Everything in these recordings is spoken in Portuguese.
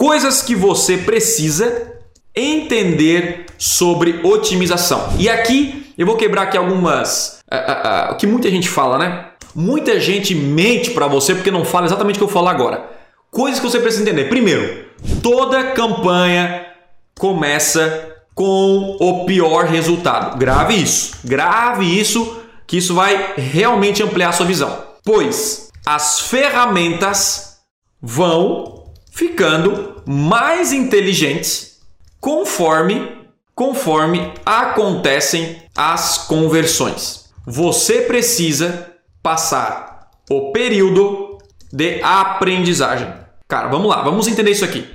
coisas que você precisa entender sobre otimização. E aqui eu vou quebrar aqui algumas uh, uh, uh, que muita gente fala, né? Muita gente mente para você porque não fala exatamente o que eu falo agora. Coisas que você precisa entender. Primeiro, toda campanha começa com o pior resultado. Grave isso. Grave isso que isso vai realmente ampliar a sua visão. Pois as ferramentas vão ficando mais inteligentes conforme conforme acontecem as conversões. Você precisa passar o período de aprendizagem. Cara, vamos lá, vamos entender isso aqui.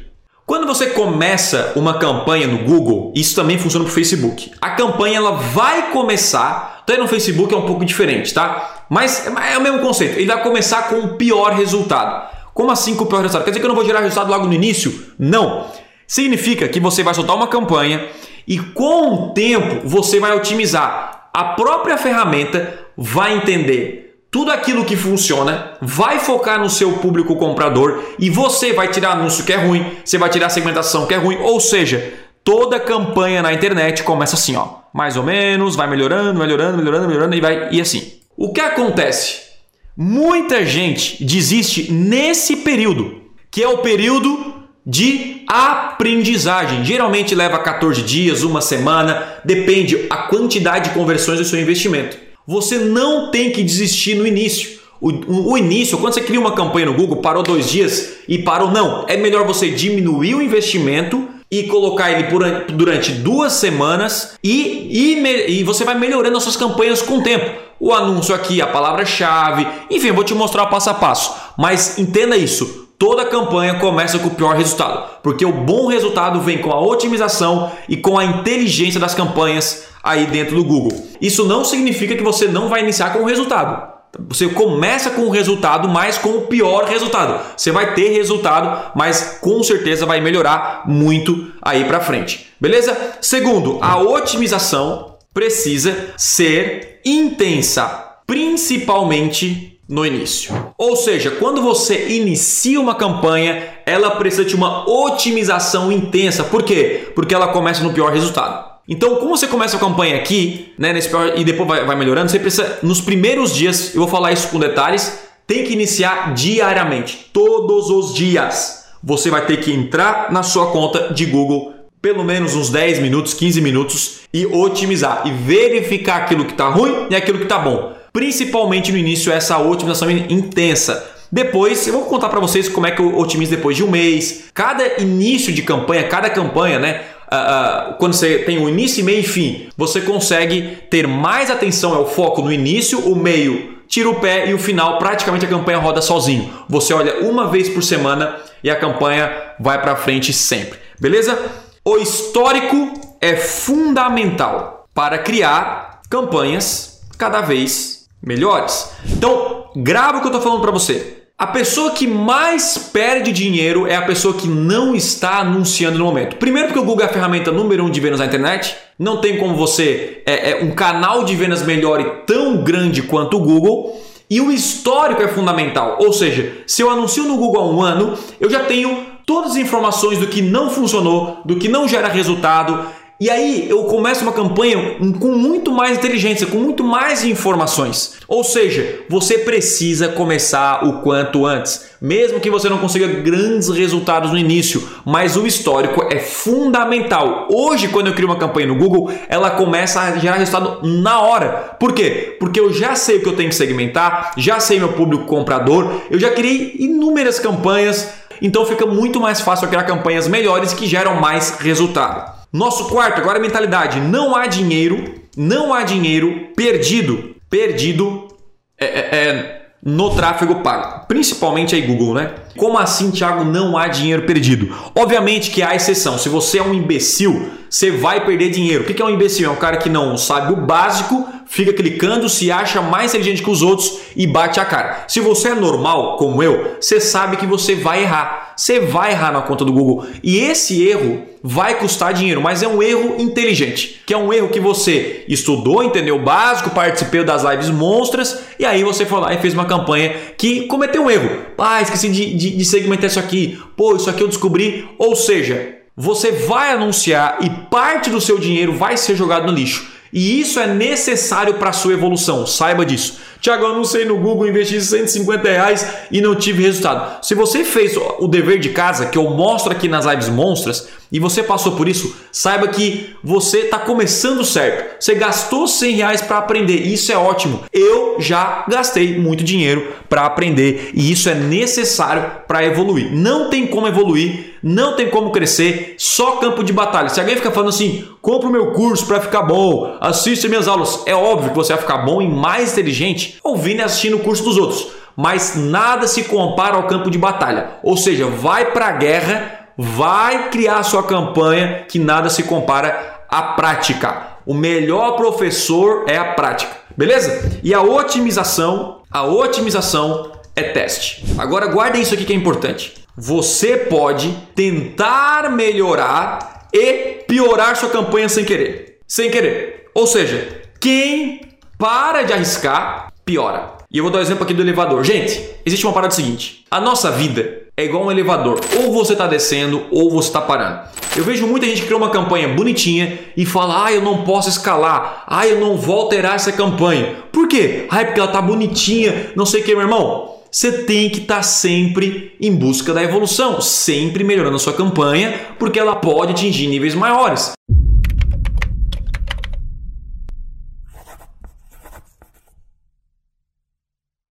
Quando você começa uma campanha no Google, isso também funciona para o Facebook. A campanha ela vai começar, até no Facebook é um pouco diferente, tá? Mas é o mesmo conceito. Ele vai começar com o pior resultado. Como assim com o pior resultado? Quer dizer que eu não vou gerar resultado logo no início? Não. Significa que você vai soltar uma campanha e com o tempo você vai otimizar. A própria ferramenta vai entender tudo aquilo que funciona, vai focar no seu público comprador e você vai tirar anúncio que é ruim, você vai tirar segmentação que é ruim, ou seja, toda campanha na internet começa assim, ó, mais ou menos, vai melhorando, melhorando, melhorando, melhorando e vai e assim. O que acontece? Muita gente desiste nesse período, que é o período de aprendizagem. Geralmente leva 14 dias, uma semana, depende a quantidade de conversões do seu investimento. Você não tem que desistir no início. O, o, início, quando você cria uma campanha no Google, parou dois dias e parou, não. É melhor você diminuir o investimento e colocar ele por, durante duas semanas e, e, e você vai melhorando as suas campanhas com o tempo. O anúncio aqui, a palavra-chave, enfim, vou te mostrar passo a passo. Mas entenda isso: Toda campanha começa com o pior resultado, porque o bom resultado vem com a otimização e com a inteligência das campanhas aí dentro do Google. Isso não significa que você não vai iniciar com o resultado. Você começa com o resultado, mas com o pior resultado. Você vai ter resultado, mas com certeza vai melhorar muito aí para frente. Beleza? Segundo, a otimização precisa ser intensa, principalmente no início. Ou seja, quando você inicia uma campanha, ela precisa de uma otimização intensa. Por quê? Porque ela começa no pior resultado. Então, como você começa a campanha aqui, né, nesse e depois vai, vai melhorando, você precisa, nos primeiros dias, eu vou falar isso com detalhes, tem que iniciar diariamente, todos os dias. Você vai ter que entrar na sua conta de Google pelo menos uns 10 minutos, 15 minutos e otimizar e verificar aquilo que está ruim e aquilo que está bom principalmente no início, essa otimização intensa. Depois, eu vou contar para vocês como é que eu otimizo depois de um mês. Cada início de campanha, cada campanha, né? Uh, quando você tem o início, meio e fim, você consegue ter mais atenção, é o foco no início, o meio tira o pé e o final praticamente a campanha roda sozinho. Você olha uma vez por semana e a campanha vai para frente sempre. Beleza? O histórico é fundamental para criar campanhas cada vez melhores. Então, grava o que eu estou falando para você. A pessoa que mais perde dinheiro é a pessoa que não está anunciando no momento. Primeiro, porque o Google é a ferramenta número um de vendas na internet. Não tem como você é, é um canal de vendas melhor e tão grande quanto o Google. E o histórico é fundamental. Ou seja, se eu anuncio no Google há um ano, eu já tenho todas as informações do que não funcionou, do que não gera resultado. E aí eu começo uma campanha com muito mais inteligência, com muito mais informações. Ou seja, você precisa começar o quanto antes, mesmo que você não consiga grandes resultados no início, mas o histórico é fundamental. Hoje, quando eu crio uma campanha no Google, ela começa a gerar resultado na hora. Por quê? Porque eu já sei o que eu tenho que segmentar, já sei meu público comprador, eu já criei inúmeras campanhas, então fica muito mais fácil criar campanhas melhores que geram mais resultado. Nosso quarto, agora é mentalidade. Não há dinheiro, não há dinheiro perdido. Perdido é, é, é no tráfego pago, principalmente aí Google, né? Como assim, Thiago, não há dinheiro perdido? Obviamente que há exceção. Se você é um imbecil, você vai perder dinheiro. O que é um imbecil? É um cara que não sabe o básico fica clicando, se acha mais inteligente que os outros e bate a cara. Se você é normal, como eu, você sabe que você vai errar. Você vai errar na conta do Google. E esse erro vai custar dinheiro, mas é um erro inteligente, que é um erro que você estudou, entendeu o básico, participou das lives monstras e aí você foi lá e fez uma campanha que cometeu um erro. Ah, esqueci de, de, de segmentar isso aqui. Pô, isso aqui eu descobri. Ou seja, você vai anunciar e parte do seu dinheiro vai ser jogado no lixo. E isso é necessário para a sua evolução, saiba disso. Tiago, eu anunciei no Google, investi 150 reais e não tive resultado. Se você fez o dever de casa, que eu mostro aqui nas lives monstras, e você passou por isso, saiba que você está começando certo. Você gastou 100 reais para aprender, isso é ótimo. Eu já gastei muito dinheiro para aprender e isso é necessário para evoluir. Não tem como evoluir, não tem como crescer, só campo de batalha. Se alguém fica falando assim, compra o meu curso para ficar bom, assiste minhas aulas, é óbvio que você vai ficar bom e mais inteligente ouvindo e assistindo o curso dos outros. Mas nada se compara ao campo de batalha. Ou seja, vai para a guerra, vai criar sua campanha, que nada se compara à prática. O melhor professor é a prática. Beleza? E a otimização, a otimização é teste. Agora guardem isso aqui que é importante. Você pode tentar melhorar e piorar sua campanha sem querer. Sem querer. Ou seja, quem para de arriscar, piora. E eu vou dar um exemplo aqui do elevador. Gente, existe uma parada seguinte: a nossa vida é igual um elevador. Ou você está descendo ou você está parando. Eu vejo muita gente que cria uma campanha bonitinha e fala: ah, eu não posso escalar, ah, eu não vou alterar essa campanha. Por quê? Ah, é porque ela tá bonitinha, não sei o que, meu irmão. Você tem que estar tá sempre em busca da evolução, sempre melhorando a sua campanha, porque ela pode atingir níveis maiores.